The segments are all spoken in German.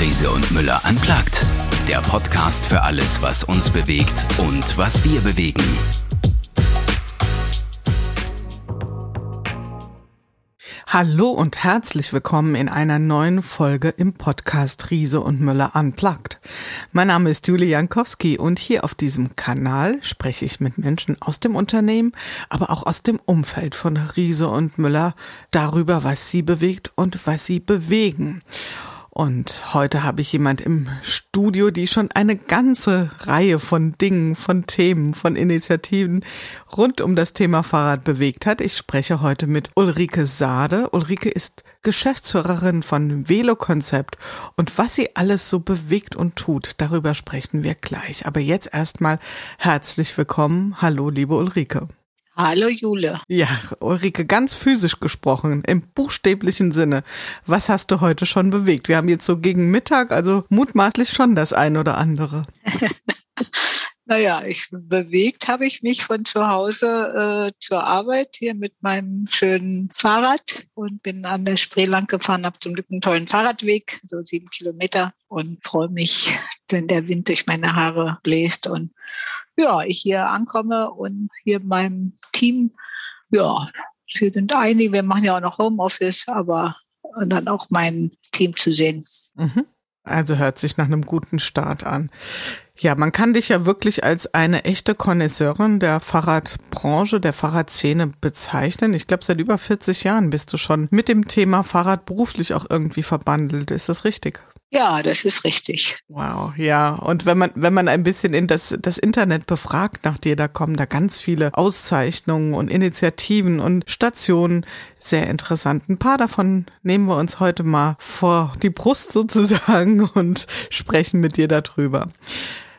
Riese und Müller anplagt. Der Podcast für alles, was uns bewegt und was wir bewegen. Hallo und herzlich willkommen in einer neuen Folge im Podcast Riese und Müller Unplugged. Mein Name ist Julie Jankowski und hier auf diesem Kanal spreche ich mit Menschen aus dem Unternehmen, aber auch aus dem Umfeld von Riese und Müller darüber, was sie bewegt und was sie bewegen. Und heute habe ich jemand im Studio, die schon eine ganze Reihe von Dingen, von Themen, von Initiativen rund um das Thema Fahrrad bewegt hat. Ich spreche heute mit Ulrike Sade. Ulrike ist Geschäftsführerin von Velokonzept und was sie alles so bewegt und tut, darüber sprechen wir gleich. Aber jetzt erstmal herzlich willkommen. Hallo, liebe Ulrike. Hallo Jule. Ja, Ulrike, ganz physisch gesprochen, im buchstäblichen Sinne. Was hast du heute schon bewegt? Wir haben jetzt so gegen Mittag, also mutmaßlich schon das ein oder andere. naja, ich bewegt habe ich mich von zu Hause äh, zur Arbeit hier mit meinem schönen Fahrrad und bin an der Spree lang gefahren, habe zum Glück einen tollen Fahrradweg, so sieben Kilometer und freue mich, wenn der Wind durch meine Haare bläst und ja, ich hier ankomme und hier meinem Team, ja, wir sind einige, wir machen ja auch noch Homeoffice, aber dann auch mein Team zu sehen. Mhm. Also hört sich nach einem guten Start an. Ja, man kann dich ja wirklich als eine echte Connoisseurin der Fahrradbranche, der Fahrradszene bezeichnen. Ich glaube, seit über 40 Jahren bist du schon mit dem Thema Fahrrad beruflich auch irgendwie verbandelt. Ist das richtig? Ja, das ist richtig. Wow, ja. Und wenn man, wenn man ein bisschen in das, das Internet befragt nach dir, da kommen da ganz viele Auszeichnungen und Initiativen und Stationen. Sehr interessant. Ein paar davon nehmen wir uns heute mal vor die Brust sozusagen und sprechen mit dir darüber.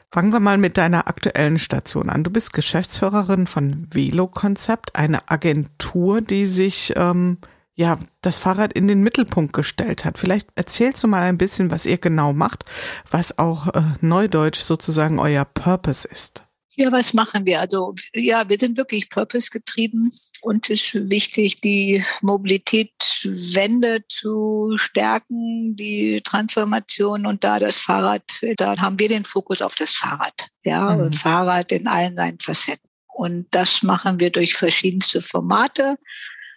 Fangen wir mal mit deiner aktuellen Station an. Du bist Geschäftsführerin von Velo Konzept, eine Agentur, die sich ähm, ja, das Fahrrad in den Mittelpunkt gestellt hat. Vielleicht erzählst du mal ein bisschen, was ihr genau macht, was auch äh, neudeutsch sozusagen euer Purpose ist. Ja, was machen wir? Also ja, wir sind wirklich purpose getrieben und es ist wichtig, die Mobilitätswende zu stärken, die Transformation und da das Fahrrad, da haben wir den Fokus auf das Fahrrad. Ja, mhm. Fahrrad in allen seinen Facetten. Und das machen wir durch verschiedenste Formate.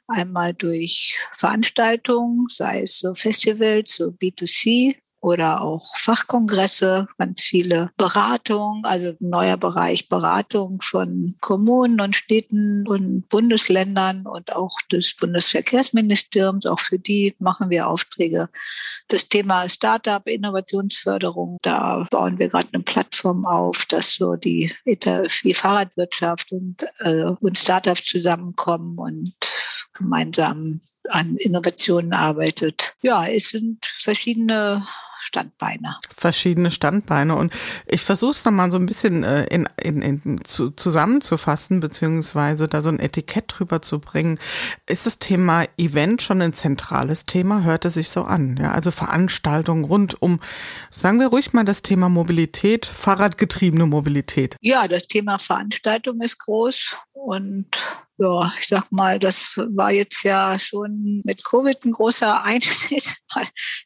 Einmal durch Veranstaltungen, sei es so Festivals, so B2C oder auch Fachkongresse, ganz viele Beratungen, also neuer Bereich Beratung von Kommunen und Städten und Bundesländern und auch des Bundesverkehrsministeriums. Auch für die machen wir Aufträge. Das Thema Startup, Innovationsförderung, da bauen wir gerade eine Plattform auf, dass so die, die Fahrradwirtschaft und, äh, und Startups zusammenkommen und gemeinsam an Innovationen arbeitet. Ja, es sind verschiedene Standbeine. Verschiedene Standbeine. Und ich versuche es nochmal so ein bisschen äh, in, in, in, zu, zusammenzufassen, beziehungsweise da so ein Etikett drüber zu bringen. Ist das Thema Event schon ein zentrales Thema? Hört es sich so an? Ja, also Veranstaltungen rund um, sagen wir ruhig mal das Thema Mobilität, Fahrradgetriebene Mobilität. Ja, das Thema Veranstaltung ist groß und ja, ich sag mal, das war jetzt ja schon mit Covid ein großer Einschnitt.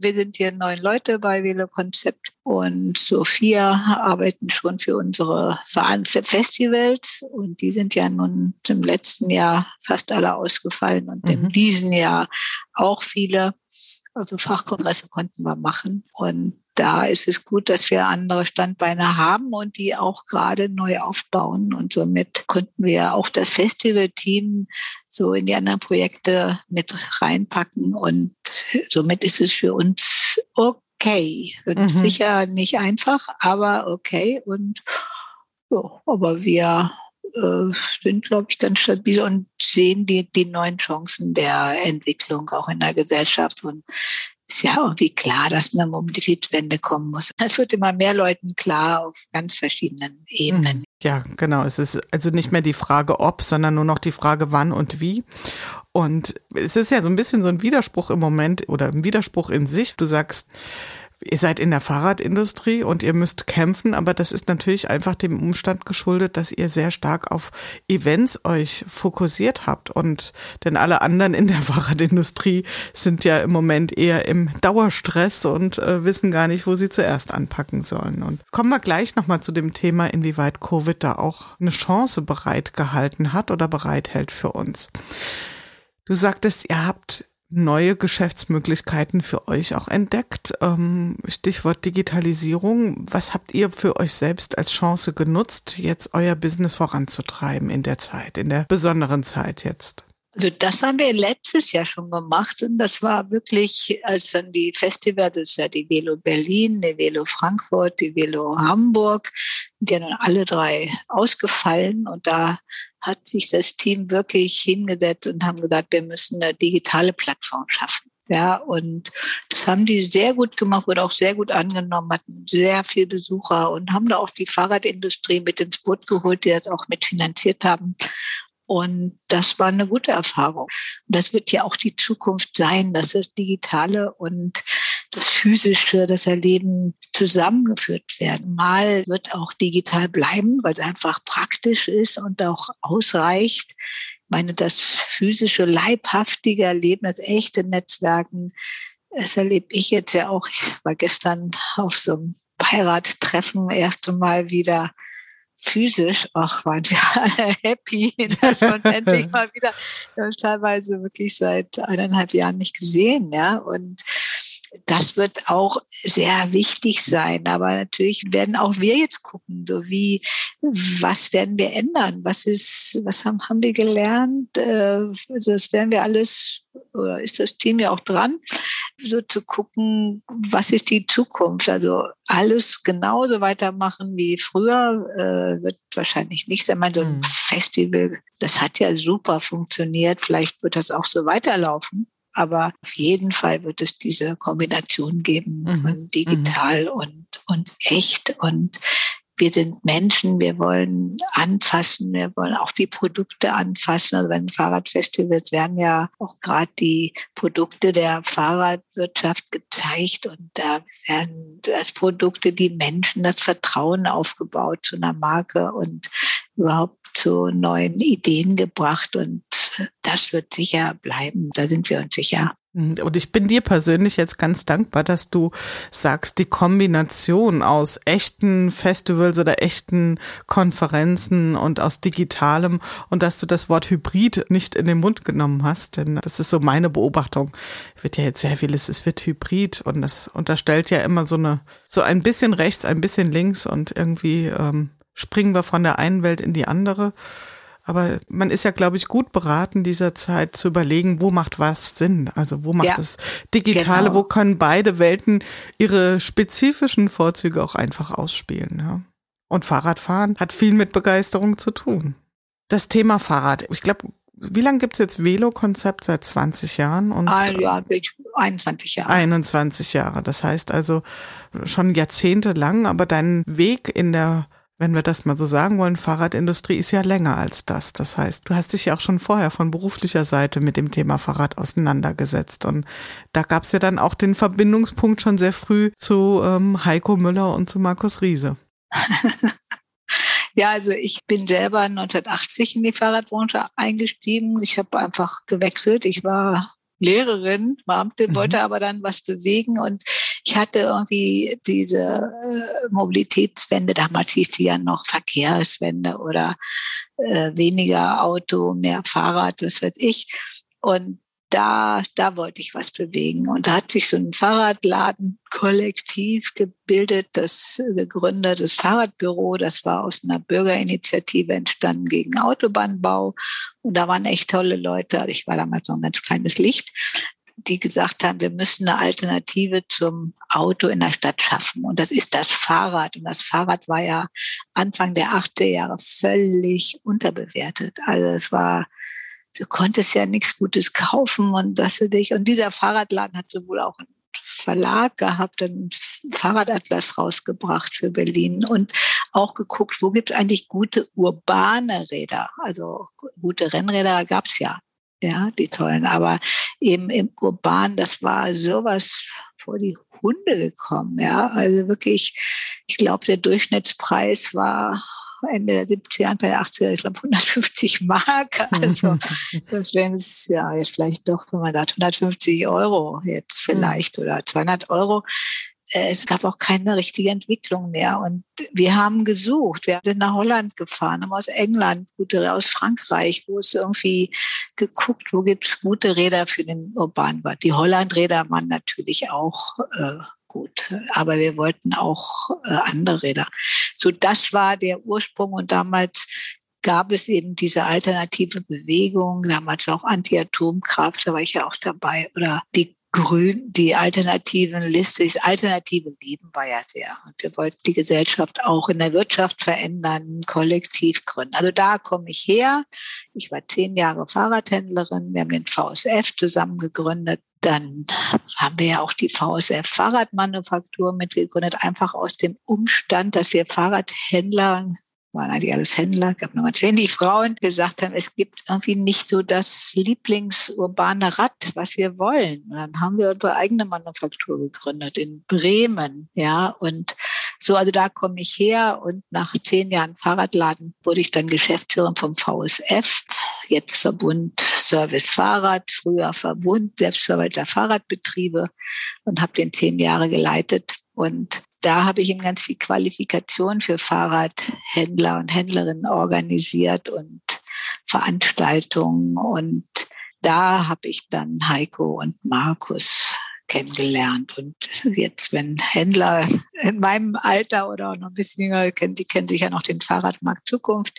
Wir sind hier neun Leute bei Velo Konzept und so vier arbeiten schon für unsere Festivals und die sind ja nun im letzten Jahr fast alle ausgefallen und mhm. in diesem Jahr auch viele. Also Fachkongresse konnten wir machen und da ist es gut, dass wir andere Standbeine haben und die auch gerade neu aufbauen. Und somit konnten wir auch das Festivalteam so in die anderen Projekte mit reinpacken. Und somit ist es für uns okay. Und mhm. sicher nicht einfach, aber okay. Und ja, aber wir äh, sind, glaube ich, ganz stabil und sehen die, die neuen Chancen der Entwicklung auch in der Gesellschaft. Und ist ja irgendwie klar, dass eine Mobilitätswende kommen muss. Es wird immer mehr Leuten klar auf ganz verschiedenen Ebenen. Ja, genau. Es ist also nicht mehr die Frage ob, sondern nur noch die Frage wann und wie. Und es ist ja so ein bisschen so ein Widerspruch im Moment oder ein Widerspruch in sich. Du sagst, Ihr seid in der Fahrradindustrie und ihr müsst kämpfen, aber das ist natürlich einfach dem Umstand geschuldet, dass ihr sehr stark auf Events euch fokussiert habt und denn alle anderen in der Fahrradindustrie sind ja im Moment eher im Dauerstress und äh, wissen gar nicht, wo sie zuerst anpacken sollen. Und kommen wir gleich nochmal zu dem Thema, inwieweit Covid da auch eine Chance bereitgehalten hat oder bereithält für uns. Du sagtest, ihr habt neue Geschäftsmöglichkeiten für euch auch entdeckt. Ähm, Stichwort Digitalisierung. Was habt ihr für euch selbst als Chance genutzt, jetzt euer Business voranzutreiben in der Zeit, in der besonderen Zeit jetzt? Also das haben wir letztes Jahr schon gemacht und das war wirklich, als dann die Festivals, das ist ja die Velo Berlin, die Velo Frankfurt, die Velo Hamburg, die haben dann alle drei ausgefallen und da hat sich das Team wirklich hingesetzt und haben gesagt, wir müssen eine digitale Plattform schaffen. Ja, und das haben die sehr gut gemacht, wurde auch sehr gut angenommen, hatten sehr viel Besucher und haben da auch die Fahrradindustrie mit ins Boot geholt, die das auch mitfinanziert haben. Und das war eine gute Erfahrung. Und das wird ja auch die Zukunft sein, dass das Digitale und das Physische, das Erleben zusammengeführt werden. Mal wird auch digital bleiben, weil es einfach praktisch ist und auch ausreicht. Ich meine, das physische, leibhaftige Erleben, das echte Netzwerken, das erlebe ich jetzt ja auch. Ich war gestern auf so einem Beiratstreffen erste Mal wieder physisch, ach, waren wir alle happy, dass man endlich mal wieder, wir haben teilweise wirklich seit eineinhalb Jahren nicht gesehen, ja, und das wird auch sehr wichtig sein. Aber natürlich werden auch wir jetzt gucken, so wie, was werden wir ändern? Was ist, was haben, haben wir gelernt? Äh, also das werden wir alles, oder ist das Team ja auch dran, so zu gucken, was ist die Zukunft? Also alles genauso weitermachen wie früher äh, wird wahrscheinlich nicht sein. Meine, so ein mhm. Festival, das hat ja super funktioniert. Vielleicht wird das auch so weiterlaufen. Aber auf jeden Fall wird es diese Kombination geben mhm. von digital mhm. und, und echt. Und wir sind Menschen, wir wollen anfassen, wir wollen auch die Produkte anfassen. Also wenn Fahrradfestivals werden ja auch gerade die Produkte der Fahrradwirtschaft gezeigt und da werden als Produkte die Menschen das Vertrauen aufgebaut zu einer Marke und überhaupt zu neuen Ideen gebracht und das wird sicher bleiben. Da sind wir uns sicher. Mhm. Und ich bin dir persönlich jetzt ganz dankbar, dass du sagst, die Kombination aus echten Festivals oder echten Konferenzen und aus digitalem und dass du das Wort Hybrid nicht in den Mund genommen hast, denn das ist so meine Beobachtung. Wird ja jetzt sehr vieles, es wird Hybrid und das unterstellt ja immer so eine, so ein bisschen rechts, ein bisschen links und irgendwie ähm, springen wir von der einen Welt in die andere. Aber man ist ja, glaube ich, gut beraten, dieser Zeit zu überlegen, wo macht was Sinn? Also wo macht ja, das Digitale, genau. wo können beide Welten ihre spezifischen Vorzüge auch einfach ausspielen? Ja? Und Fahrradfahren hat viel mit Begeisterung zu tun. Das Thema Fahrrad, ich glaube, wie lange gibt's jetzt Velo-Konzept? Seit 20 Jahren? Und ah, ja, 21 Jahre. 21 Jahre. Das heißt also schon jahrzehntelang, aber dein Weg in der wenn wir das mal so sagen wollen, Fahrradindustrie ist ja länger als das. Das heißt, du hast dich ja auch schon vorher von beruflicher Seite mit dem Thema Fahrrad auseinandergesetzt. Und da gab es ja dann auch den Verbindungspunkt schon sehr früh zu ähm, Heiko Müller und zu Markus Riese. Ja, also ich bin selber 1980 in die Fahrradbranche eingestiegen. Ich habe einfach gewechselt. Ich war Lehrerin, Beamte, mhm. wollte aber dann was bewegen und ich hatte irgendwie diese äh, Mobilitätswende, damals hieß die ja noch Verkehrswende oder äh, weniger Auto, mehr Fahrrad, das weiß ich. Und da, da wollte ich was bewegen. Und da hat sich so ein Fahrradladen-Kollektiv gebildet, das gegründet, das Fahrradbüro, das war aus einer Bürgerinitiative entstanden gegen Autobahnbau. Und da waren echt tolle Leute. Ich war damals so ein ganz kleines Licht die gesagt haben, wir müssen eine Alternative zum Auto in der Stadt schaffen. Und das ist das Fahrrad. Und das Fahrrad war ja Anfang der 80er Jahre völlig unterbewertet. Also es war du konntest ja nichts Gutes kaufen und dass du dich, und dieser Fahrradladen hat sowohl auch einen Verlag gehabt, einen Fahrradatlas rausgebracht für Berlin und auch geguckt, wo gibt es eigentlich gute urbane Räder. Also gute Rennräder gab es ja, ja, die tollen, aber eben im Urban, das war sowas vor die Hunde gekommen. Ja, also wirklich, ich glaube, der Durchschnittspreis war Ende der 70er, Anfang der 80er, ich glaube 150 Mark. Also das wären es ja jetzt vielleicht doch, wenn man sagt 150 Euro jetzt vielleicht oder 200 Euro. Äh, es gab auch keine richtige Entwicklung mehr. Und wir haben gesucht. Wir sind nach Holland gefahren, haben aus England gute, aus Frankreich, wo es irgendwie geguckt, wo gibt es gute Räder für den Urbanbad. Die Hollandräder waren natürlich auch äh, gut, aber wir wollten auch äh, andere Räder. So, das war der Ursprung und damals gab es eben diese alternative Bewegung, damals auch Anti-Atomkraft, da war ich ja auch dabei, oder die Grün, die alternativen Liste, das alternative Leben war ja sehr. Und wir wollten die Gesellschaft auch in der Wirtschaft verändern, kollektiv gründen. Also da komme ich her. Ich war zehn Jahre Fahrradhändlerin. Wir haben den VSF zusammen gegründet. Dann haben wir ja auch die VSF Fahrradmanufaktur mitgegründet, einfach aus dem Umstand, dass wir Fahrradhändler waren eigentlich alles Händler, gab nur ganz wenig Frauen, gesagt haben, es gibt irgendwie nicht so das Lieblingsurbane Rad, was wir wollen. Und dann haben wir unsere eigene Manufaktur gegründet in Bremen, ja, und so, also da komme ich her und nach zehn Jahren Fahrradladen wurde ich dann Geschäftsführerin vom VSF, jetzt Verbund Service Fahrrad, früher Verbund Selbstverwalter Fahrradbetriebe und habe den zehn Jahre geleitet. Und da habe ich ihm ganz viel Qualifikation für Fahrradhändler und Händlerinnen organisiert und Veranstaltungen. Und da habe ich dann Heiko und Markus kennengelernt. Und jetzt, wenn Händler in meinem Alter oder noch ein bisschen jünger kennen, die kennen sich ja noch den Fahrradmarkt Zukunft,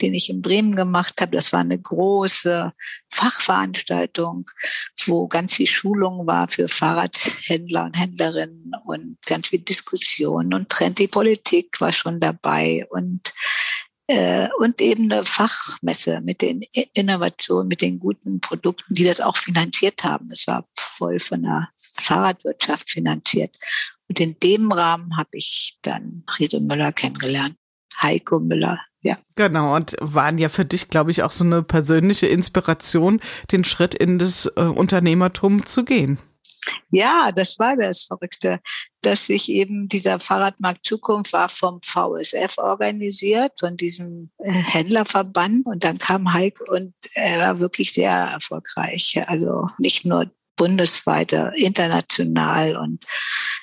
den ich in Bremen gemacht habe. Das war eine große Fachveranstaltung, wo ganz viel Schulung war für Fahrradhändler und Händlerinnen und ganz viel Diskussion und Trendy Politik war schon dabei und äh, und eben eine Fachmesse mit den Innovationen, mit den guten Produkten, die das auch finanziert haben. Es war voll von der Fahrradwirtschaft finanziert. Und in dem Rahmen habe ich dann Riese Müller kennengelernt. Heiko Müller, ja. Genau, und waren ja für dich, glaube ich, auch so eine persönliche Inspiration, den Schritt in das äh, Unternehmertum zu gehen. Ja, das war das Verrückte, dass sich eben dieser Fahrradmarkt Zukunft war vom VSF organisiert, von diesem äh, Händlerverband. Und dann kam Heik und er war wirklich sehr erfolgreich. Also nicht nur bundesweit, international und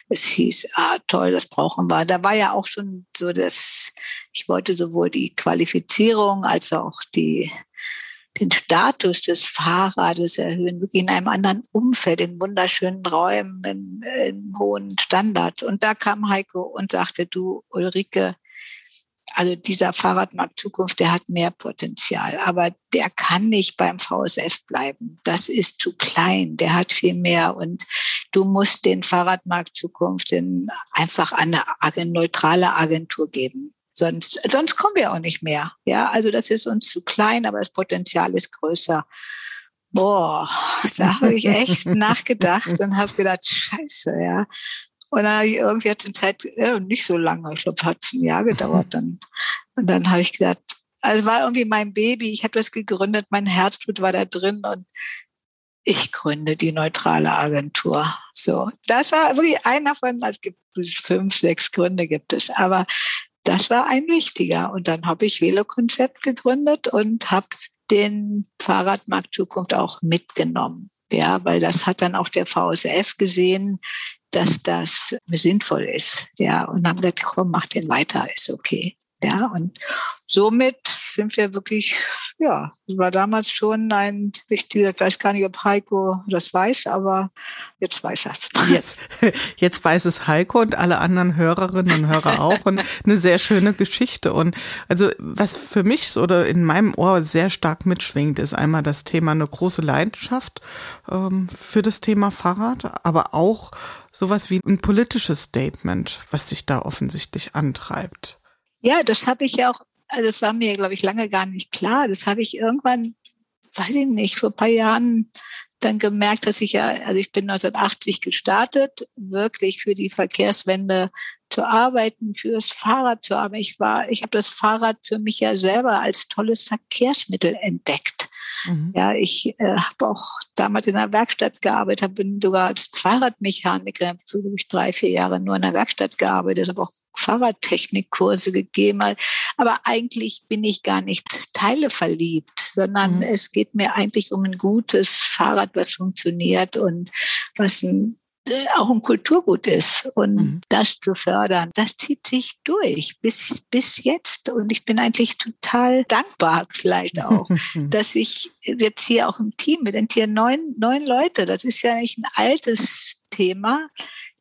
es hieß, ah, toll, das brauchen wir. Da war ja auch schon so, dass ich wollte sowohl die Qualifizierung als auch die den Status des Fahrrades erhöhen, wirklich in einem anderen Umfeld, in wunderschönen Räumen, in, in hohen Standards. Und da kam Heiko und sagte, du Ulrike, also dieser Fahrradmarkt Zukunft, der hat mehr Potenzial, aber der kann nicht beim VSF bleiben. Das ist zu klein, der hat viel mehr und du musst den Fahrradmarkt Zukunft in einfach eine neutrale Agentur geben. Sonst, sonst kommen wir auch nicht mehr. Ja, also das ist uns zu klein, aber das Potenzial ist größer. Boah, da habe ich echt nachgedacht und habe gedacht, scheiße, ja. Und dann habe ich irgendwie hat es Zeit, ja, nicht so lange, ich glaube, hat es ein Jahr gedauert dann. Und dann habe ich gedacht, also war irgendwie mein Baby, ich habe das gegründet, mein Herzblut war da drin und ich gründe die neutrale Agentur. So, das war wirklich einer von, es gibt fünf, sechs Gründe gibt es, aber das war ein wichtiger. Und dann habe ich Velokonzept gegründet und habe den Fahrradmarkt Zukunft auch mitgenommen. Ja, weil das hat dann auch der VSF gesehen, dass das sinnvoll ist. Ja, und haben gesagt, komm, mach den weiter, ist okay. Ja, und somit sind wir wirklich, ja, war damals schon ein wichtiger, ich weiß gar nicht, ob Heiko das weiß, aber jetzt weiß das. Jetzt, jetzt weiß es Heiko und alle anderen Hörerinnen und Hörer auch und eine sehr schöne Geschichte. Und also was für mich oder in meinem Ohr sehr stark mitschwingt, ist einmal das Thema eine große Leidenschaft ähm, für das Thema Fahrrad, aber auch sowas wie ein politisches Statement, was sich da offensichtlich antreibt. Ja, das habe ich auch, also das war mir, glaube ich, lange gar nicht klar. Das habe ich irgendwann, weiß ich nicht, vor ein paar Jahren dann gemerkt, dass ich ja, also ich bin 1980 gestartet, wirklich für die Verkehrswende zu arbeiten, fürs Fahrrad zu arbeiten. Ich war, ich habe das Fahrrad für mich ja selber als tolles Verkehrsmittel entdeckt. Mhm. Ja, ich äh, habe auch damals in einer Werkstatt gearbeitet, bin sogar als Fahrradmechaniker für ich drei, vier Jahre nur in der Werkstatt gearbeitet, habe auch Fahrradtechnikkurse gegeben. Aber eigentlich bin ich gar nicht Teile verliebt, sondern mhm. es geht mir eigentlich um ein gutes Fahrrad, was funktioniert und was ein auch ein Kulturgut ist. Und mhm. das zu fördern, das zieht sich durch bis, bis jetzt. Und ich bin eigentlich total dankbar vielleicht auch, dass ich jetzt hier auch im Team bin. Denn hier neun, neun Leute, das ist ja nicht ein altes Thema,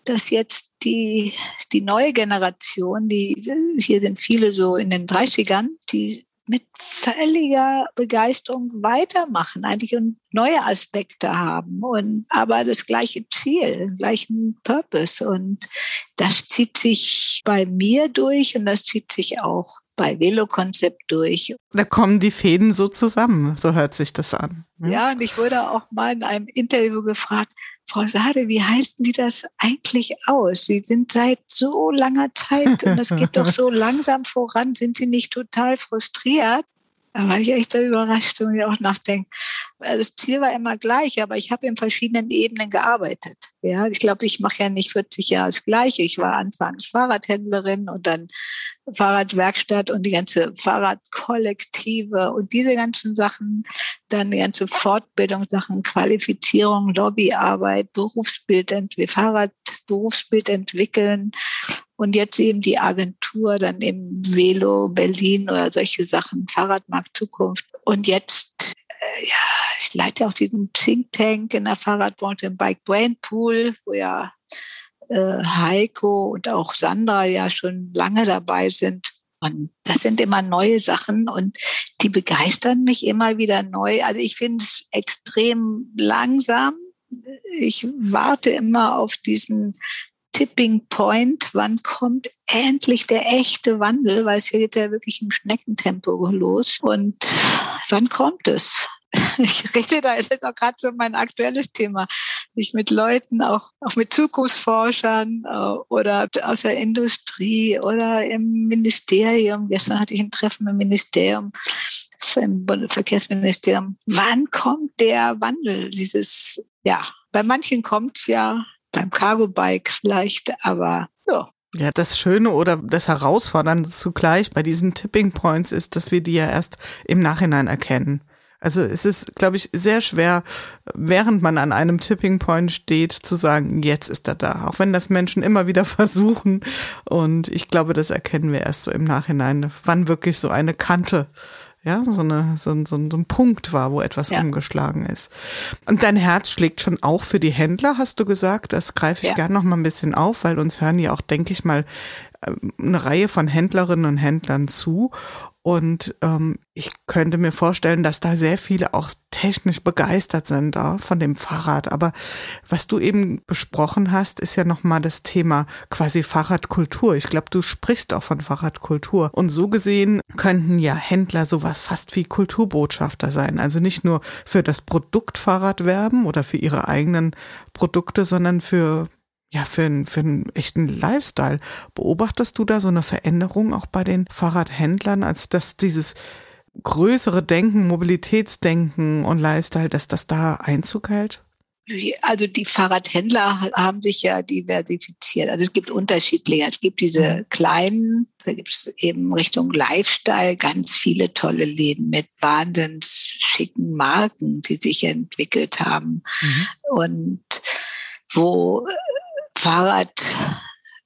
dass jetzt die, die neue Generation, die, hier sind viele so in den 30ern, die mit völliger Begeisterung weitermachen, eigentlich und neue Aspekte haben und aber das gleiche Ziel, den gleichen Purpose und das zieht sich bei mir durch und das zieht sich auch bei Velo-Konzept durch. Da kommen die Fäden so zusammen, so hört sich das an. Ja, ja und ich wurde auch mal in einem Interview gefragt, Frau Sade, wie halten die das eigentlich aus? Sie sind seit so langer Zeit und es geht doch so langsam voran. Sind Sie nicht total frustriert? Da war ich echt so überrascht und ich auch nachdenke. Also das Ziel war immer gleich, aber ich habe in verschiedenen Ebenen gearbeitet. Ja, ich glaube, ich mache ja nicht 40 Jahre das Gleiche. Ich war anfangs Fahrradhändlerin und dann Fahrradwerkstatt und die ganze Fahrradkollektive und diese ganzen Sachen, dann die ganze Fortbildungssachen, Qualifizierung, Lobbyarbeit, Berufsbild, Fahrrad, Berufsbild entwickeln und jetzt eben die Agentur, dann eben Velo Berlin oder solche Sachen, Fahrradmarkt Zukunft. Und jetzt, äh, ja, ich leite auch diesen Think Tank in der Fahrradbranche, im Bike Brain Pool, wo ja Heiko und auch Sandra ja schon lange dabei sind. Und das sind immer neue Sachen und die begeistern mich immer wieder neu. Also ich finde es extrem langsam. Ich warte immer auf diesen Tipping Point, wann kommt endlich der echte Wandel, weil es hier geht ja wirklich im Schneckentempo los. Und wann kommt es? Ich rede da ist jetzt auch gerade so mein aktuelles Thema, sich mit Leuten, auch, auch mit Zukunftsforschern äh, oder aus der Industrie oder im Ministerium. Gestern hatte ich ein Treffen im Ministerium, im Verkehrsministerium. Wann kommt der Wandel? Dieses, ja, bei manchen kommt es ja beim Cargo-Bike vielleicht, aber ja. Ja, das Schöne oder das Herausfordernde zugleich bei diesen Tipping Points ist, dass wir die ja erst im Nachhinein erkennen. Also es ist, glaube ich, sehr schwer, während man an einem Tipping Point steht, zu sagen, jetzt ist er da. Auch wenn das Menschen immer wieder versuchen. Und ich glaube, das erkennen wir erst so im Nachhinein, wann wirklich so eine Kante ja, so, eine, so, so, so ein Punkt war, wo etwas ja. umgeschlagen ist. Und dein Herz schlägt schon auch für die Händler, hast du gesagt. Das greife ich ja. gern noch mal ein bisschen auf, weil uns hören ja auch, denke ich mal, äh, eine Reihe von Händlerinnen und Händlern zu. Und ähm, ich könnte mir vorstellen, dass da sehr viele auch technisch begeistert sind da von dem Fahrrad. Aber was du eben besprochen hast, ist ja nochmal das Thema quasi Fahrradkultur. Ich glaube, du sprichst auch von Fahrradkultur. Und so gesehen könnten ja Händler sowas fast wie Kulturbotschafter sein. Also nicht nur für das Produkt Fahrrad werben oder für ihre eigenen Produkte, sondern für ja, für, einen für einen echten Lifestyle. Beobachtest du da so eine Veränderung auch bei den Fahrradhändlern, als dass dieses größere Denken, Mobilitätsdenken und Lifestyle, dass das da Einzug hält? Also die Fahrradhändler haben sich ja diversifiziert. Also es gibt unterschiedliche. Es gibt diese mhm. kleinen, da gibt es eben Richtung Lifestyle ganz viele tolle Läden mit wahnsinns schicken Marken, die sich entwickelt haben. Mhm. Und wo Fahrrad,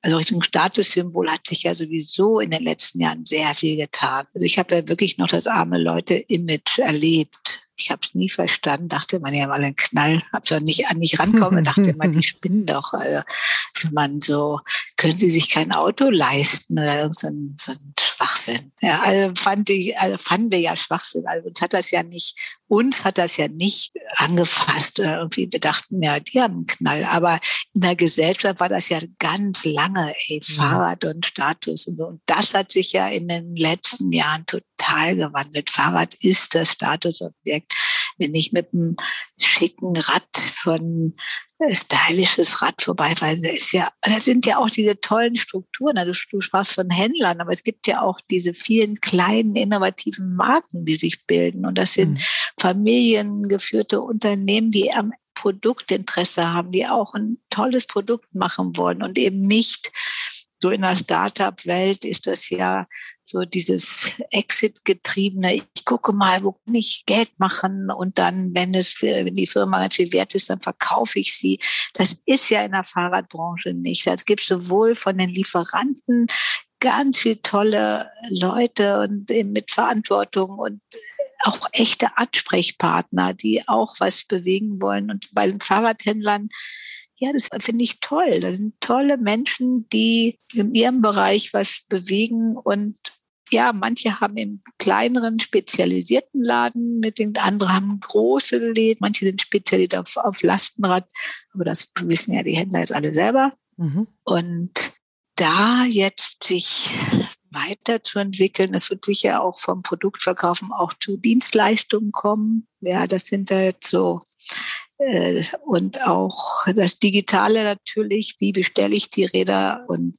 also Richtung Statussymbol hat sich ja sowieso in den letzten Jahren sehr viel getan. Also ich habe ja wirklich noch das arme Leute-Image erlebt. Ich habe es nie verstanden, dachte man ja mal einen Knall, habe so nicht an mich rankommen, dachte man, die spinnen doch. Also, wenn man so, können sie sich kein Auto leisten oder irgend so ein, so ein Schwachsinn. Ja, also fand ich, also fanden wir ja Schwachsinn. Also uns hat das ja nicht, uns hat das ja nicht angefasst oder irgendwie, wir dachten ja, die haben einen Knall. Aber in der Gesellschaft war das ja ganz lange, ey, Fahrrad und Status und so. Und das hat sich ja in den letzten Jahren total gewandelt. Fahrrad ist das Statusobjekt. wenn ich mit einem schicken Rad von äh, stylisches Rad vorbeifahre, das ist ja, das sind ja auch diese tollen Strukturen. Also du sprachst von Händlern, aber es gibt ja auch diese vielen kleinen innovativen Marken, die sich bilden. Und das sind mhm. familiengeführte Unternehmen, die am Produktinteresse haben, die auch ein tolles Produkt machen wollen und eben nicht so in der Startup-Welt ist das ja so dieses Exit-getriebene, ich gucke mal, wo kann ich Geld machen und dann, wenn es für, wenn die Firma ganz viel wert ist, dann verkaufe ich sie. Das ist ja in der Fahrradbranche nicht. Es gibt sowohl von den Lieferanten ganz viele tolle Leute und mit Verantwortung und auch echte Ansprechpartner, die auch was bewegen wollen. Und bei den Fahrradhändlern, ja, das finde ich toll. Das sind tolle Menschen, die in ihrem Bereich was bewegen und ja, manche haben im kleineren spezialisierten Laden, mit den anderen haben große Läden, manche sind spezialisiert auf, auf Lastenrad, aber das wissen ja die Händler jetzt alle selber. Mhm. Und da jetzt sich weiterzuentwickeln. Es wird sicher auch vom Produktverkaufen auch zu Dienstleistungen kommen. Ja, das sind da jetzt so. Äh, und auch das Digitale natürlich, wie bestelle ich die Räder und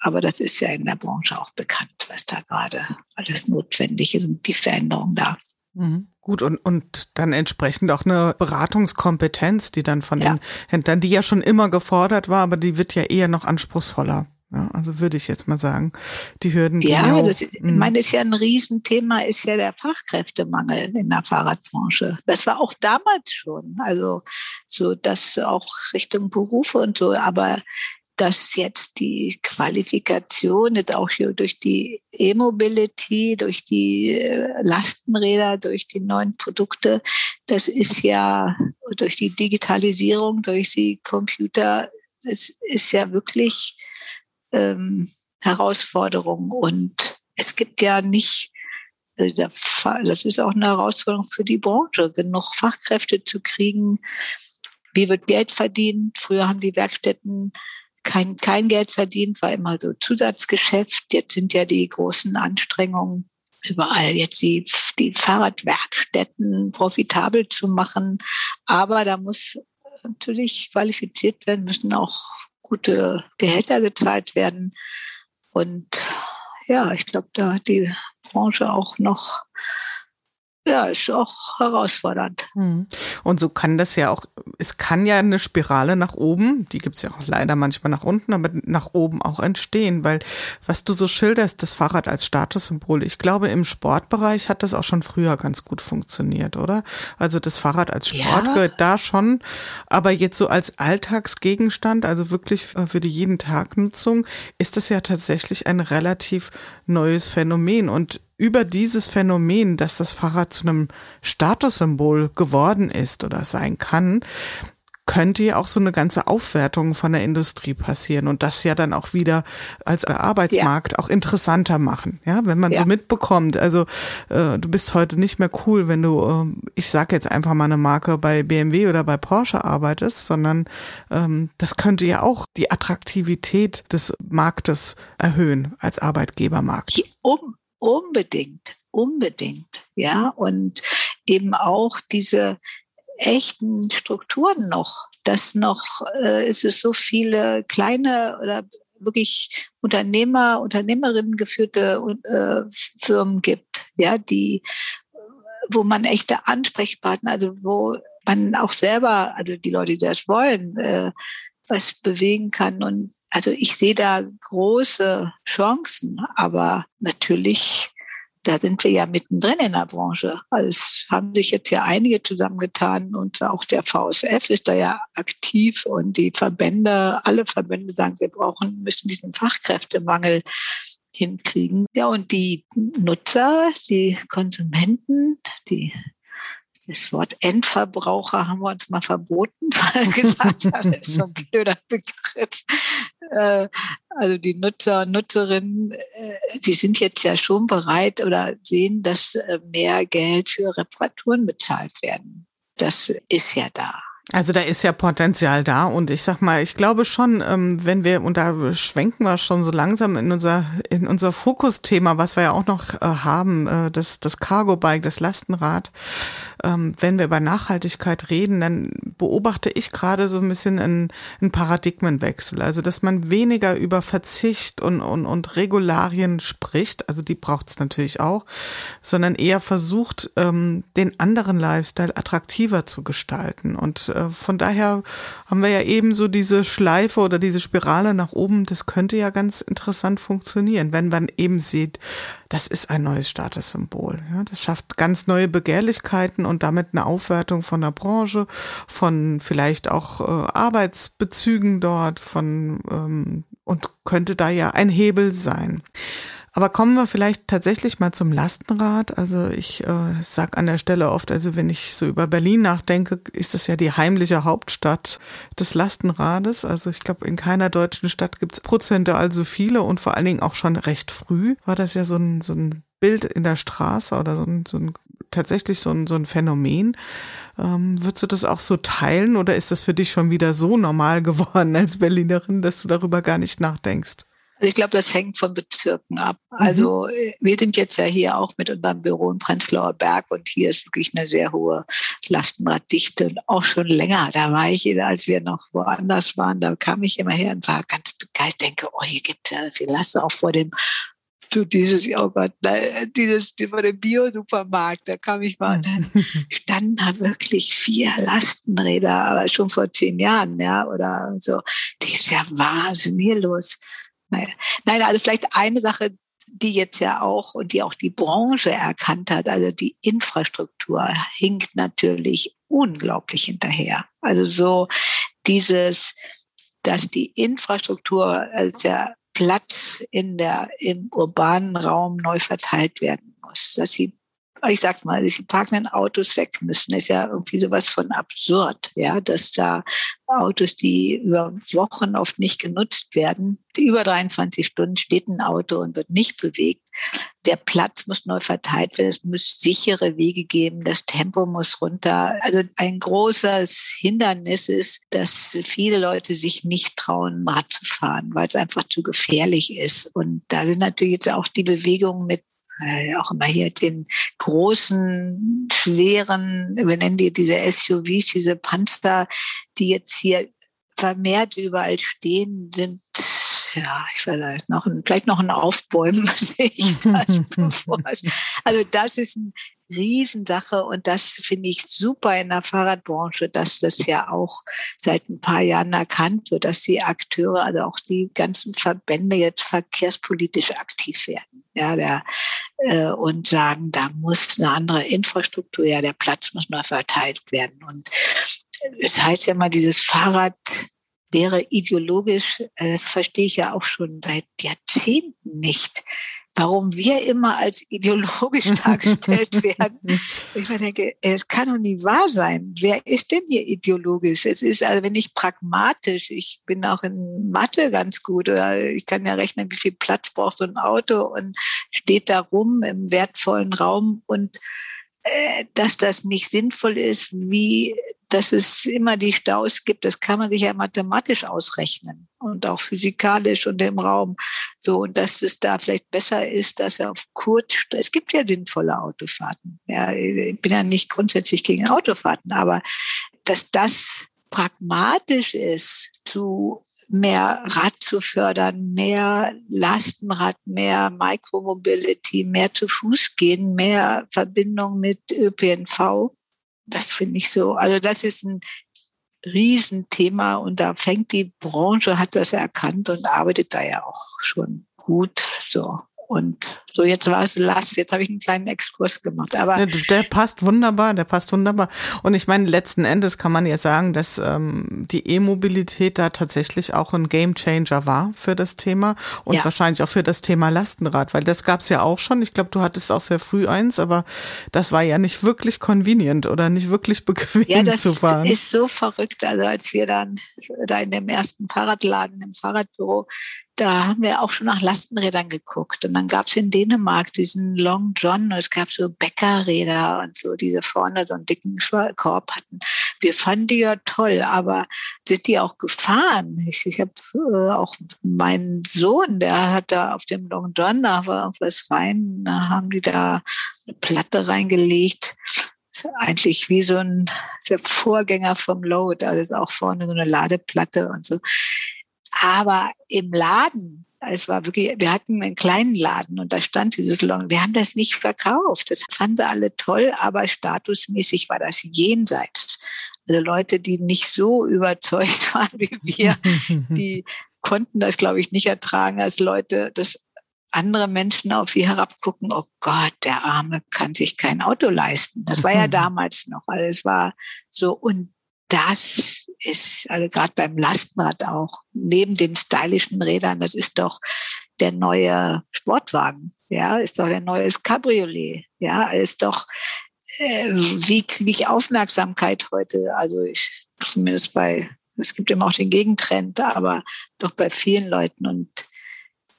aber das ist ja in der Branche auch bekannt, was da gerade alles notwendig ist und die Veränderung da. Mhm. Gut, und, und dann entsprechend auch eine Beratungskompetenz, die dann von ja. den Händlern, die ja schon immer gefordert war, aber die wird ja eher noch anspruchsvoller. Ja, also würde ich jetzt mal sagen, die Hürden. Ja, das, ich mhm. meine, ist ja ein Riesenthema, ist ja der Fachkräftemangel in der Fahrradbranche. Das war auch damals schon, also so das auch Richtung Berufe und so, aber dass jetzt die Qualifikation jetzt auch hier durch die E-Mobility, durch die äh, Lastenräder, durch die neuen Produkte, das ist ja durch die Digitalisierung, durch die Computer, das ist ja wirklich ähm, Herausforderung. Und es gibt ja nicht, äh, das ist auch eine Herausforderung für die Branche, genug Fachkräfte zu kriegen. Wie wird Geld verdient? Früher haben die Werkstätten kein, kein Geld verdient, war immer so Zusatzgeschäft. Jetzt sind ja die großen Anstrengungen überall jetzt die, die Fahrradwerkstätten profitabel zu machen. Aber da muss natürlich qualifiziert werden, müssen auch gute Gehälter gezahlt werden. Und ja, ich glaube, da hat die Branche auch noch ja, ist auch herausfordernd. Hm. Und so kann das ja auch, es kann ja eine Spirale nach oben, die gibt's ja auch leider manchmal nach unten, aber nach oben auch entstehen, weil was du so schilderst, das Fahrrad als Statussymbol, ich glaube, im Sportbereich hat das auch schon früher ganz gut funktioniert, oder? Also das Fahrrad als Sport ja. gehört da schon, aber jetzt so als Alltagsgegenstand, also wirklich für die jeden Tag Nutzung, ist das ja tatsächlich ein relativ neues Phänomen und über dieses Phänomen, dass das Fahrrad zu einem Statussymbol geworden ist oder sein kann, könnte ja auch so eine ganze Aufwertung von der Industrie passieren und das ja dann auch wieder als Arbeitsmarkt ja. auch interessanter machen. Ja, wenn man ja. so mitbekommt, also äh, du bist heute nicht mehr cool, wenn du, äh, ich sage jetzt einfach mal eine Marke bei BMW oder bei Porsche arbeitest, sondern ähm, das könnte ja auch die Attraktivität des Marktes erhöhen als Arbeitgebermarkt. Um, Unbedingt, unbedingt, ja. Und eben auch diese echten Strukturen noch, dass noch äh, ist es so viele kleine oder wirklich Unternehmer, Unternehmerinnen geführte äh, Firmen gibt, ja, die, wo man echte Ansprechpartner, also wo man auch selber, also die Leute, die das wollen, äh, was bewegen kann und also ich sehe da große Chancen, aber natürlich, da sind wir ja mittendrin in der Branche. Also es haben sich jetzt ja einige zusammengetan und auch der VSF ist da ja aktiv und die Verbände, alle Verbände sagen, wir brauchen, müssen diesen Fachkräftemangel hinkriegen. Ja, und die Nutzer, die Konsumenten, die das Wort Endverbraucher haben wir uns mal verboten, weil wir gesagt haben, das ist so ein blöder Begriff. Äh, also die Nutzer und Nutzerinnen, äh, die sind jetzt ja schon bereit oder sehen, dass äh, mehr Geld für Reparaturen bezahlt werden. Das ist ja da. Also da ist ja Potenzial da und ich sag mal, ich glaube schon, ähm, wenn wir, und da schwenken wir schon so langsam in unser, in unser Fokusthema, was wir ja auch noch haben, das, das Cargo-Bike, das Lastenrad, ähm, wenn wir über Nachhaltigkeit reden, dann beobachte ich gerade so ein bisschen einen, einen Paradigmenwechsel. Also, dass man weniger über Verzicht und, und, und Regularien spricht, also die braucht es natürlich auch, sondern eher versucht, ähm, den anderen Lifestyle attraktiver zu gestalten. Und äh, von daher haben wir ja eben so diese Schleife oder diese Spirale nach oben. Das könnte ja ganz interessant funktionieren, wenn man eben sieht, das ist ein neues Statussymbol. Ja, das schafft ganz neue Begehrlichkeiten und damit eine Aufwertung von der Branche, von vielleicht auch äh, Arbeitsbezügen dort, von ähm, und könnte da ja ein Hebel sein. Aber kommen wir vielleicht tatsächlich mal zum Lastenrad. Also ich äh, sag an der Stelle oft, also wenn ich so über Berlin nachdenke, ist das ja die heimliche Hauptstadt des Lastenrades. Also ich glaube, in keiner deutschen Stadt gibt es prozentual so viele und vor allen Dingen auch schon recht früh war das ja so ein, so ein Bild in der Straße oder so ein, so ein tatsächlich so ein, so ein Phänomen. Ähm, würdest du das auch so teilen oder ist das für dich schon wieder so normal geworden als Berlinerin, dass du darüber gar nicht nachdenkst? Also ich glaube, das hängt von Bezirken ab. Mhm. Also äh, wir sind jetzt ja hier auch mit unserem Büro in Prenzlauer Berg und hier ist wirklich eine sehr hohe Lastenraddichte und auch schon länger. Da war ich, als wir noch woanders waren, da kam ich immer her und war ganz begeistert, denke, oh, hier gibt es ja viel Lasten auch vor dem du dieses, oh Gott, dieses vor dem Bio-Supermarkt, da kam ich mal, und dann standen da wirklich vier Lastenräder, aber schon vor zehn Jahren, ja, oder so. Die ist ja wahnsinnig los. Nein, also vielleicht eine Sache, die jetzt ja auch und die auch die Branche erkannt hat, also die Infrastruktur hinkt natürlich unglaublich hinterher. Also so dieses, dass die Infrastruktur, also der Platz in der, im urbanen Raum neu verteilt werden muss, dass sie ich sag mal, die parkenden Autos weg müssen, ist ja irgendwie sowas von absurd, ja, dass da Autos, die über Wochen oft nicht genutzt werden, über 23 Stunden steht ein Auto und wird nicht bewegt. Der Platz muss neu verteilt werden. Es muss sichere Wege geben. Das Tempo muss runter. Also ein großes Hindernis ist, dass viele Leute sich nicht trauen, Rad zu fahren, weil es einfach zu gefährlich ist. Und da sind natürlich jetzt auch die Bewegungen mit äh, auch immer hier den großen, schweren, wir nennen die diese SUVs, diese Panzer, die jetzt hier vermehrt überall stehen, sind ja, ich weiß nicht, noch ein, vielleicht noch ein Aufbäumen sehe ich das bevor. Also das ist ein Riesensache und das finde ich super in der Fahrradbranche, dass das ja auch seit ein paar Jahren erkannt wird, dass die Akteure, also auch die ganzen Verbände jetzt verkehrspolitisch aktiv werden. Ja, der, äh, und sagen, da muss eine andere Infrastruktur, ja, der Platz muss neu verteilt werden. Und es heißt ja mal, dieses Fahrrad wäre ideologisch, äh, das verstehe ich ja auch schon seit Jahrzehnten nicht warum wir immer als ideologisch dargestellt werden. Ich denke, es kann doch nie wahr sein. Wer ist denn hier ideologisch? Es ist also, wenn ich pragmatisch, ich bin auch in Mathe ganz gut, oder ich kann ja rechnen, wie viel Platz braucht so ein Auto und steht da rum im wertvollen Raum und äh, dass das nicht sinnvoll ist, wie dass es immer die Staus gibt, das kann man sich ja mathematisch ausrechnen und auch physikalisch und im Raum. So, und dass es da vielleicht besser ist, dass er auf kurz, es gibt ja sinnvolle Autofahrten. Ja, ich bin ja nicht grundsätzlich gegen Autofahrten, aber dass das pragmatisch ist, zu mehr Rad zu fördern, mehr Lastenrad, mehr Micromobility, mehr zu Fuß gehen, mehr Verbindung mit ÖPNV. Das finde ich so. Also das ist ein Riesenthema und da fängt die Branche, hat das erkannt und arbeitet da ja auch schon gut so. Und so, jetzt war es Last. Jetzt habe ich einen kleinen Exkurs gemacht. Aber der, der, passt wunderbar, der passt wunderbar. Und ich meine, letzten Endes kann man ja sagen, dass ähm, die E-Mobilität da tatsächlich auch ein Gamechanger war für das Thema und ja. wahrscheinlich auch für das Thema Lastenrad, weil das gab es ja auch schon. Ich glaube, du hattest auch sehr früh eins, aber das war ja nicht wirklich convenient oder nicht wirklich bequem ja, das zu fahren. ist so verrückt. Also als wir dann da in dem ersten Fahrradladen im Fahrradbüro da haben wir auch schon nach Lastenrädern geguckt. Und dann gab es in Dänemark diesen Long John und es gab so Bäckerräder und so, diese vorne so einen dicken Korb hatten. Wir fanden die ja toll, aber sind die auch gefahren? Ich, ich habe äh, auch meinen Sohn, der hat da auf dem Long John, da war irgendwas rein, da haben die da eine Platte reingelegt eigentlich wie so ein der Vorgänger vom Load, also ist auch vorne so eine Ladeplatte und so. Aber im Laden, es war wirklich, wir hatten einen kleinen Laden und da stand dieses Long. Wir haben das nicht verkauft. Das fanden sie alle toll, aber statusmäßig war das jenseits. Also Leute, die nicht so überzeugt waren wie wir, die konnten das, glaube ich, nicht ertragen, als Leute, dass andere Menschen auf sie herabgucken, oh Gott, der Arme kann sich kein Auto leisten. Das war ja damals noch. Also es war so, und das ist, also gerade beim Lastenrad auch, neben den stylischen Rädern, das ist doch der neue Sportwagen, ja, ist doch der neue Cabriolet, ja, ist doch, äh, wie kriege ich Aufmerksamkeit heute? Also ich, zumindest bei, es gibt immer auch den Gegentrend, aber doch bei vielen Leuten und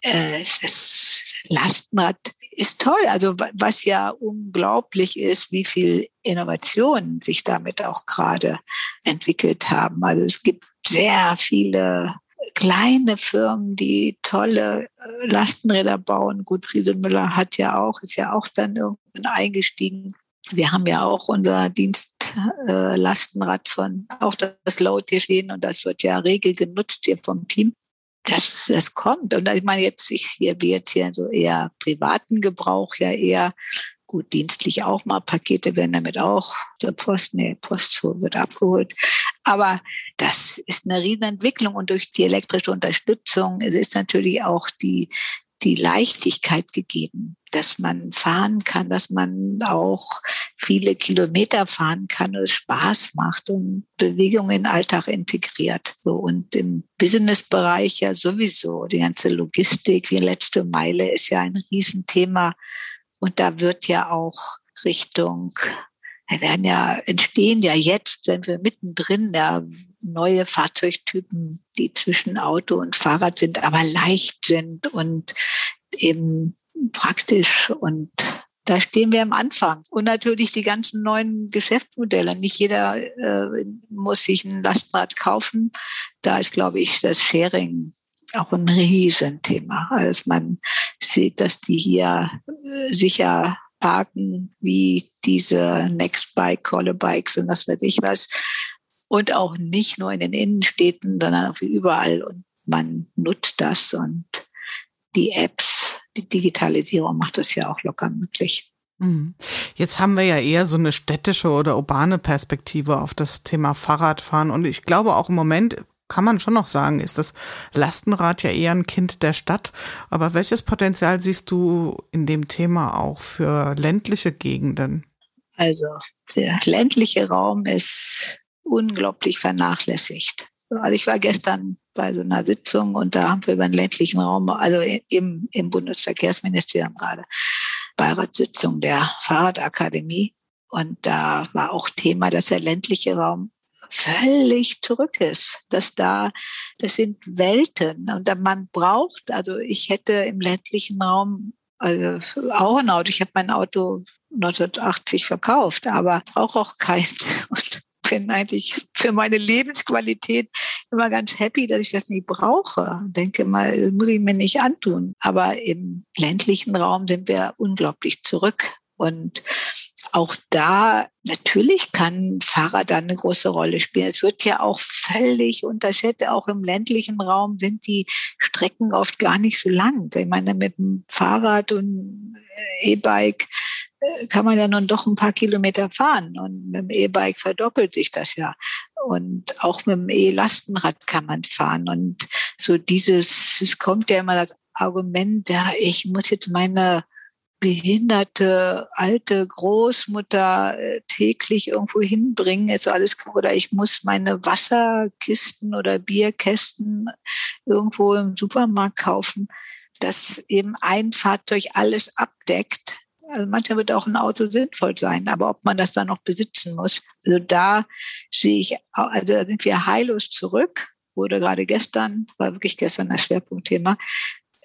äh, das Lastenrad ist toll. Also was ja unglaublich ist, wie viel Innovationen sich damit auch gerade entwickelt haben. Also es gibt sehr viele kleine Firmen, die tolle äh, Lastenräder bauen. Gut, Riesemüller hat ja auch, ist ja auch dann irgendwann eingestiegen. Wir haben ja auch unser Dienstlastenrad äh, von, auch das Load hier stehen und das wird ja regel genutzt hier vom Team das, das kommt. Und ich meine, jetzt, ich hier wird hier so eher privaten Gebrauch, ja eher gut dienstlich auch mal. Pakete werden damit auch der Post, nee, Post wird abgeholt. Aber das ist eine Riesenentwicklung und durch die elektrische Unterstützung es ist natürlich auch die, die Leichtigkeit gegeben, dass man fahren kann, dass man auch viele Kilometer fahren kann und es Spaß macht und Bewegung in den Alltag integriert. So, und im Businessbereich ja sowieso. Die ganze Logistik, die letzte Meile ist ja ein Riesenthema. Und da wird ja auch Richtung wir werden ja, entstehen ja jetzt, sind wir mittendrin, ja, neue Fahrzeugtypen, die zwischen Auto und Fahrrad sind, aber leicht sind und eben praktisch und da stehen wir am Anfang. Und natürlich die ganzen neuen Geschäftsmodelle. Nicht jeder äh, muss sich ein Lastenrad kaufen. Da ist, glaube ich, das Sharing auch ein Riesenthema. Als man sieht, dass die hier äh, sicher parken, wie diese Nextbike, Bikes und was weiß ich was. Und auch nicht nur in den Innenstädten, sondern auch überall. Und man nutzt das und die Apps, die Digitalisierung macht das ja auch locker möglich. Mhm. Jetzt haben wir ja eher so eine städtische oder urbane Perspektive auf das Thema Fahrradfahren. Und ich glaube auch im Moment kann man schon noch sagen, ist das Lastenrad ja eher ein Kind der Stadt. Aber welches Potenzial siehst du in dem Thema auch für ländliche Gegenden? Also der ländliche Raum ist unglaublich vernachlässigt. Also ich war gestern bei so einer Sitzung und da haben wir über den ländlichen Raum, also im, im Bundesverkehrsministerium gerade, Beiratssitzung der Fahrradakademie. Und da war auch Thema, dass der ländliche Raum völlig zurück ist, dass da, das sind Welten und man braucht, also ich hätte im ländlichen Raum also auch ein Auto. Ich habe mein Auto 1980 verkauft, aber brauche auch keins. Und bin eigentlich für meine Lebensqualität immer ganz happy, dass ich das nicht brauche. Denke mal, muss ich mir nicht antun. Aber im ländlichen Raum sind wir unglaublich zurück. Und auch da, natürlich kann Fahrrad da eine große Rolle spielen. Es wird ja auch völlig unterschätzt. Auch im ländlichen Raum sind die Strecken oft gar nicht so lang. Ich meine, mit dem Fahrrad und E-Bike kann man ja nun doch ein paar Kilometer fahren. Und mit dem E-Bike verdoppelt sich das ja. Und auch mit dem E-Lastenrad kann man fahren. Und so dieses, es kommt ja immer das Argument, ja, ich muss jetzt meine behinderte alte Großmutter äh, täglich irgendwo hinbringen, ist alles oder ich muss meine Wasserkisten oder Bierkästen irgendwo im Supermarkt kaufen, dass eben ein Fahrzeug alles abdeckt also manchmal wird auch ein Auto sinnvoll sein, aber ob man das dann noch besitzen muss. Also da sehe ich, also da sind wir heillos zurück. Wurde gerade gestern, war wirklich gestern das Schwerpunktthema.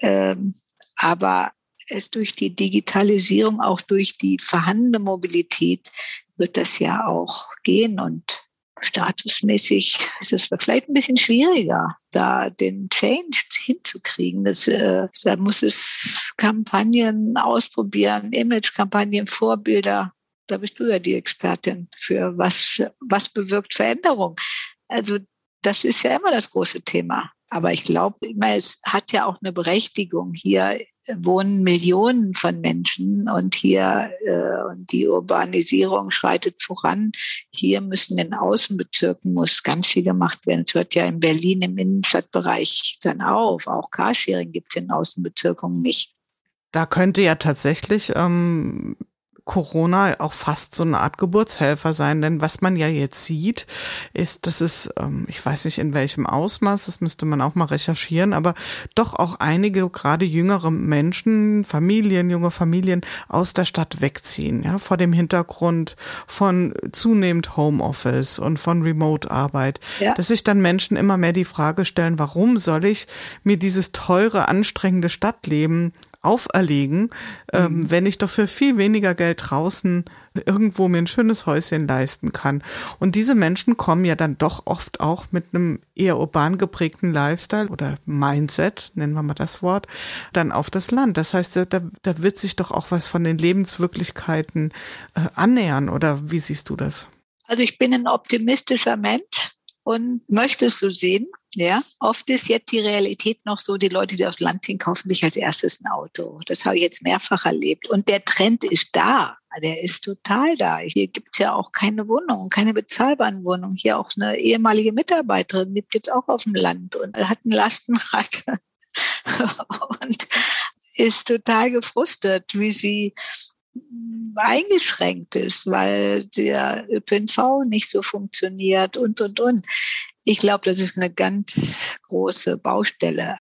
Ähm, aber es durch die Digitalisierung, auch durch die vorhandene Mobilität wird das ja auch gehen und statusmäßig ist es vielleicht ein bisschen schwieriger, da den Change hinzukriegen. Das, äh, da muss es Kampagnen ausprobieren, Image-Kampagnen, Vorbilder da bist du ja die Expertin für was, was bewirkt Veränderung. Also das ist ja immer das große Thema. Aber ich glaube, es hat ja auch eine Berechtigung. Hier wohnen Millionen von Menschen und hier äh, die Urbanisierung schreitet voran. Hier müssen in Außenbezirken muss ganz viel gemacht werden. Es hört ja in Berlin im Innenstadtbereich dann auf. Auch Carsharing gibt es in Außenbezirken nicht. Da könnte ja tatsächlich ähm, Corona auch fast so eine Art Geburtshelfer sein. Denn was man ja jetzt sieht, ist, dass es, ähm, ich weiß nicht in welchem Ausmaß, das müsste man auch mal recherchieren, aber doch auch einige, gerade jüngere Menschen, Familien, junge Familien aus der Stadt wegziehen, ja, vor dem Hintergrund von zunehmend Homeoffice und von Remote-Arbeit, ja. dass sich dann Menschen immer mehr die Frage stellen, warum soll ich mir dieses teure, anstrengende Stadtleben auferlegen, ähm, mhm. wenn ich doch für viel weniger Geld draußen irgendwo mir ein schönes Häuschen leisten kann. Und diese Menschen kommen ja dann doch oft auch mit einem eher urban geprägten Lifestyle oder Mindset, nennen wir mal das Wort, dann auf das Land. Das heißt, da, da wird sich doch auch was von den Lebenswirklichkeiten äh, annähern. Oder wie siehst du das? Also ich bin ein optimistischer Mensch und möchte es so sehen. Ja, oft ist jetzt die Realität noch so, die Leute, die aufs Land ziehen, kaufen sich als erstes ein Auto. Das habe ich jetzt mehrfach erlebt. Und der Trend ist da. Der ist total da. Hier gibt es ja auch keine Wohnungen, keine bezahlbaren Wohnungen. Hier auch eine ehemalige Mitarbeiterin lebt jetzt auch auf dem Land und hat ein Lastenrad und ist total gefrustet, wie sie eingeschränkt ist, weil der ÖPNV nicht so funktioniert und, und, und. Ich glaube, das ist eine ganz große Baustelle.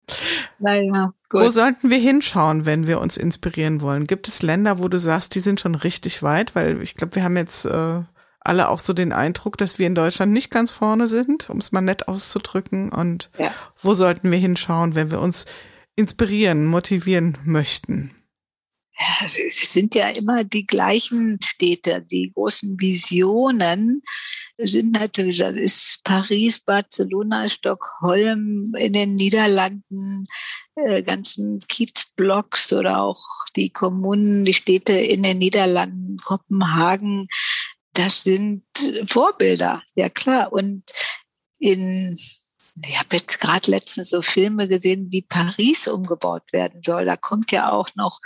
Naja, gut. Wo sollten wir hinschauen, wenn wir uns inspirieren wollen? Gibt es Länder, wo du sagst, die sind schon richtig weit? Weil ich glaube, wir haben jetzt äh, alle auch so den Eindruck, dass wir in Deutschland nicht ganz vorne sind, um es mal nett auszudrücken. Und ja. wo sollten wir hinschauen, wenn wir uns inspirieren, motivieren möchten? Ja, es sind ja immer die gleichen Städte, die großen Visionen sind natürlich, das ist Paris, Barcelona, Stockholm, in den Niederlanden, äh, ganzen Kiezblocks oder auch die Kommunen, die Städte in den Niederlanden, Kopenhagen. Das sind Vorbilder, ja klar. Und in ich habe jetzt gerade letztens so Filme gesehen, wie Paris umgebaut werden soll. Da kommt ja auch noch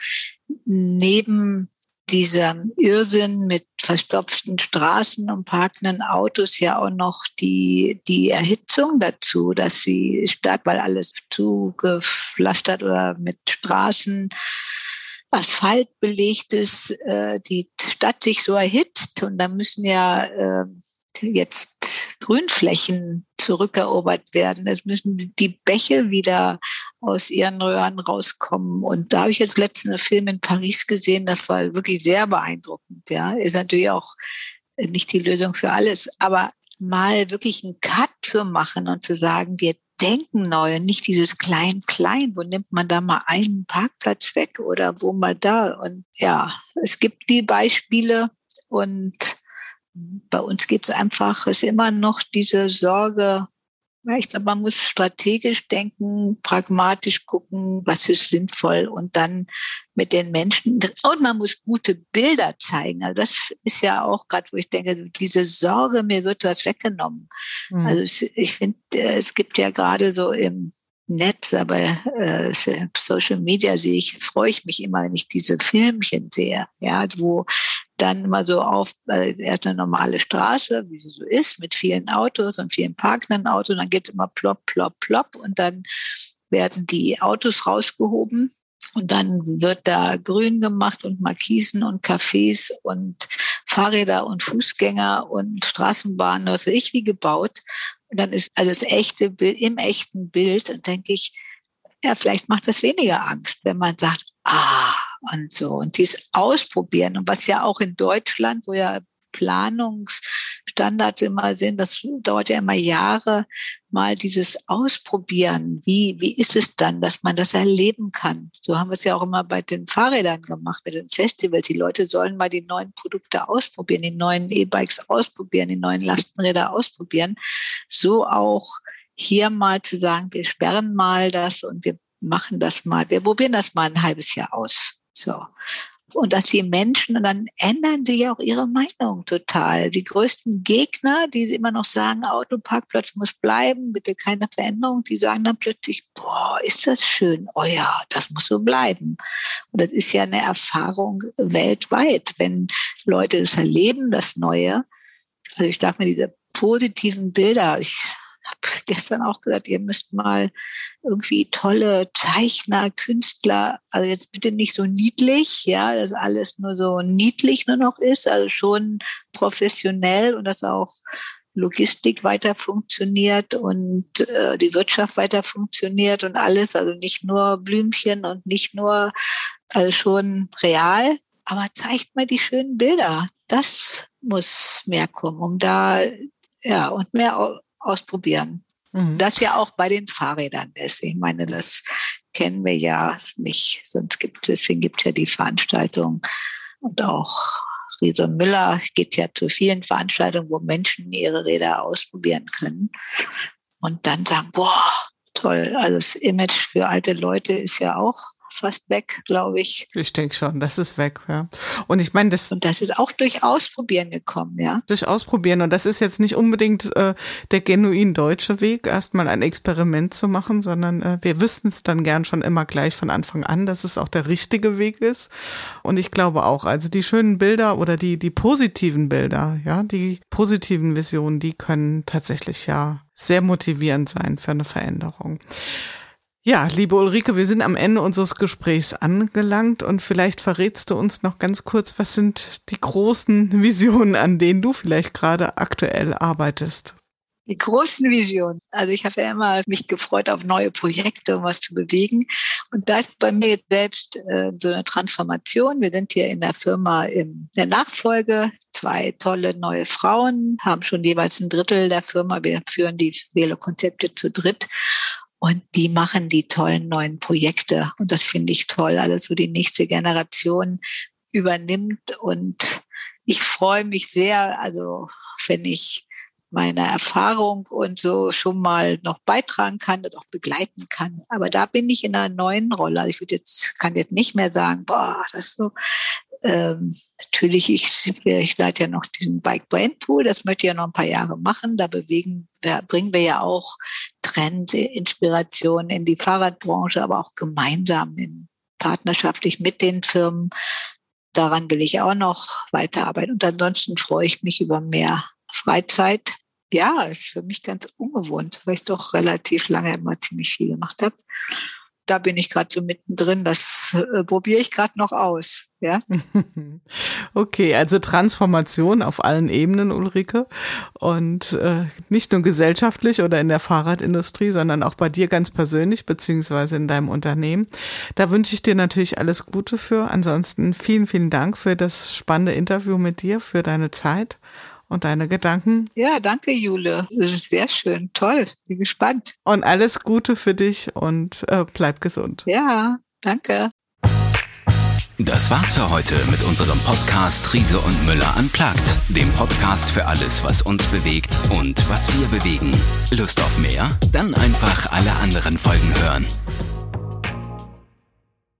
neben dieser Irrsinn mit verstopften Straßen und parkenden Autos ja auch noch die, die Erhitzung dazu, dass die Stadt, weil alles zugepflastert oder mit Straßen Asphalt belegt ist, äh, die Stadt sich so erhitzt. Und da müssen ja äh, jetzt Grünflächen zurückerobert werden. Es müssen die Bäche wieder aus ihren Röhren rauskommen. Und da habe ich jetzt letzten Film in Paris gesehen, das war wirklich sehr beeindruckend. Ja, ist natürlich auch nicht die Lösung für alles, aber mal wirklich einen Cut zu machen und zu sagen, wir denken neu und nicht dieses Klein-Klein, wo nimmt man da mal einen Parkplatz weg oder wo mal da. Und ja, es gibt die Beispiele und bei uns geht es einfach, ist immer noch diese Sorge, ich glaube, man muss strategisch denken, pragmatisch gucken, was ist sinnvoll und dann mit den Menschen. Und man muss gute Bilder zeigen. Also das ist ja auch gerade, wo ich denke, diese Sorge, mir wird was weggenommen. Mhm. Also ich finde, äh, es gibt ja gerade so im Netz, aber äh, Social Media sehe ich, freue ich mich immer, wenn ich diese Filmchen sehe, ja, wo dann immer so auf, äh, erst eine normale Straße, wie sie so ist, mit vielen Autos und vielen parkenden Autos, dann geht immer plopp, plopp, plopp. Und dann werden die Autos rausgehoben. Und dann wird da grün gemacht und Markisen und Cafés und Fahrräder und Fußgänger und Straßenbahnen, was weiß ich, wie gebaut. Und dann ist also das echte Bild, im echten Bild, und denke ich, ja, vielleicht macht das weniger Angst, wenn man sagt, ah, und so. Und dies ausprobieren. Und was ja auch in Deutschland, wo ja Planungsstandards immer sind, das dauert ja immer Jahre, mal dieses Ausprobieren. Wie, wie ist es dann, dass man das erleben kann? So haben wir es ja auch immer bei den Fahrrädern gemacht, mit den Festivals. Die Leute sollen mal die neuen Produkte ausprobieren, die neuen E-Bikes ausprobieren, die neuen Lastenräder ausprobieren. So auch hier mal zu sagen, wir sperren mal das und wir machen das mal, wir probieren das mal ein halbes Jahr aus. So. und dass die Menschen, und dann ändern sie ja auch ihre Meinung total. Die größten Gegner, die immer noch sagen, Autoparkplatz muss bleiben, bitte keine Veränderung, die sagen dann plötzlich, boah, ist das schön, oh ja, das muss so bleiben. Und das ist ja eine Erfahrung weltweit, wenn Leute es erleben, das Neue. Also ich sag mir, diese positiven Bilder, ich gestern auch gesagt, ihr müsst mal irgendwie tolle Zeichner, Künstler, also jetzt bitte nicht so niedlich, ja, dass alles nur so niedlich nur noch ist, also schon professionell und dass auch Logistik weiter funktioniert und äh, die Wirtschaft weiter funktioniert und alles, also nicht nur Blümchen und nicht nur, also schon real, aber zeigt mal die schönen Bilder. Das muss mehr kommen, um da ja und mehr ausprobieren. Mhm. Das ja auch bei den Fahrrädern ist. Ich meine, das kennen wir ja nicht. Sonst gibt, deswegen gibt es ja die Veranstaltung und auch Riese Müller geht ja zu vielen Veranstaltungen, wo Menschen ihre Räder ausprobieren können und dann sagen, boah, toll. Also das Image für alte Leute ist ja auch fast weg, glaube ich. Ich denke schon, das ist weg, ja. Und ich meine, das. Und das ist auch durch Ausprobieren gekommen, ja. Durch Ausprobieren. Und das ist jetzt nicht unbedingt äh, der genuin deutsche Weg, erstmal ein Experiment zu machen, sondern äh, wir wüssten es dann gern schon immer gleich von Anfang an, dass es auch der richtige Weg ist. Und ich glaube auch, also die schönen Bilder oder die, die positiven Bilder, ja, die positiven Visionen, die können tatsächlich ja sehr motivierend sein für eine Veränderung. Ja, liebe Ulrike, wir sind am Ende unseres Gesprächs angelangt und vielleicht verrätst du uns noch ganz kurz, was sind die großen Visionen, an denen du vielleicht gerade aktuell arbeitest? Die großen Visionen. Also ich habe ja immer mich gefreut auf neue Projekte, um was zu bewegen. Und da ist bei mir selbst äh, so eine Transformation. Wir sind hier in der Firma in der Nachfolge. Zwei tolle neue Frauen haben schon jeweils ein Drittel der Firma. Wir führen die Wählerkonzepte zu dritt. Und die machen die tollen neuen Projekte. Und das finde ich toll. Also so die nächste Generation übernimmt. Und ich freue mich sehr, also wenn ich meine Erfahrung und so schon mal noch beitragen kann und auch begleiten kann. Aber da bin ich in einer neuen Rolle. Also ich würde jetzt, kann jetzt nicht mehr sagen, boah, das ist so, ähm, natürlich, ich, ich leite ja noch diesen Bike Brain Pool, das möchte ich ja noch ein paar Jahre machen. Da bewegen wir, bringen wir ja auch Trends, Inspirationen in die Fahrradbranche, aber auch gemeinsam in, partnerschaftlich mit den Firmen. Daran will ich auch noch weiterarbeiten. Und ansonsten freue ich mich über mehr Freizeit. Ja, ist für mich ganz ungewohnt, weil ich doch relativ lange immer ziemlich viel gemacht habe da bin ich gerade so mittendrin. Das äh, probiere ich gerade noch aus. Ja. Okay, also Transformation auf allen Ebenen, Ulrike. Und äh, nicht nur gesellschaftlich oder in der Fahrradindustrie, sondern auch bei dir ganz persönlich, beziehungsweise in deinem Unternehmen. Da wünsche ich dir natürlich alles Gute für. Ansonsten vielen, vielen Dank für das spannende Interview mit dir, für deine Zeit und deine Gedanken. Ja, danke, Jule. Das ist sehr schön. Toll. Bin gespannt. Und alles Gute für dich und äh, bleib gesund. Ja, danke. Das war's für heute mit unserem Podcast Riese und Müller unplugged, dem Podcast für alles, was uns bewegt und was wir bewegen. Lust auf mehr? Dann einfach alle anderen Folgen hören.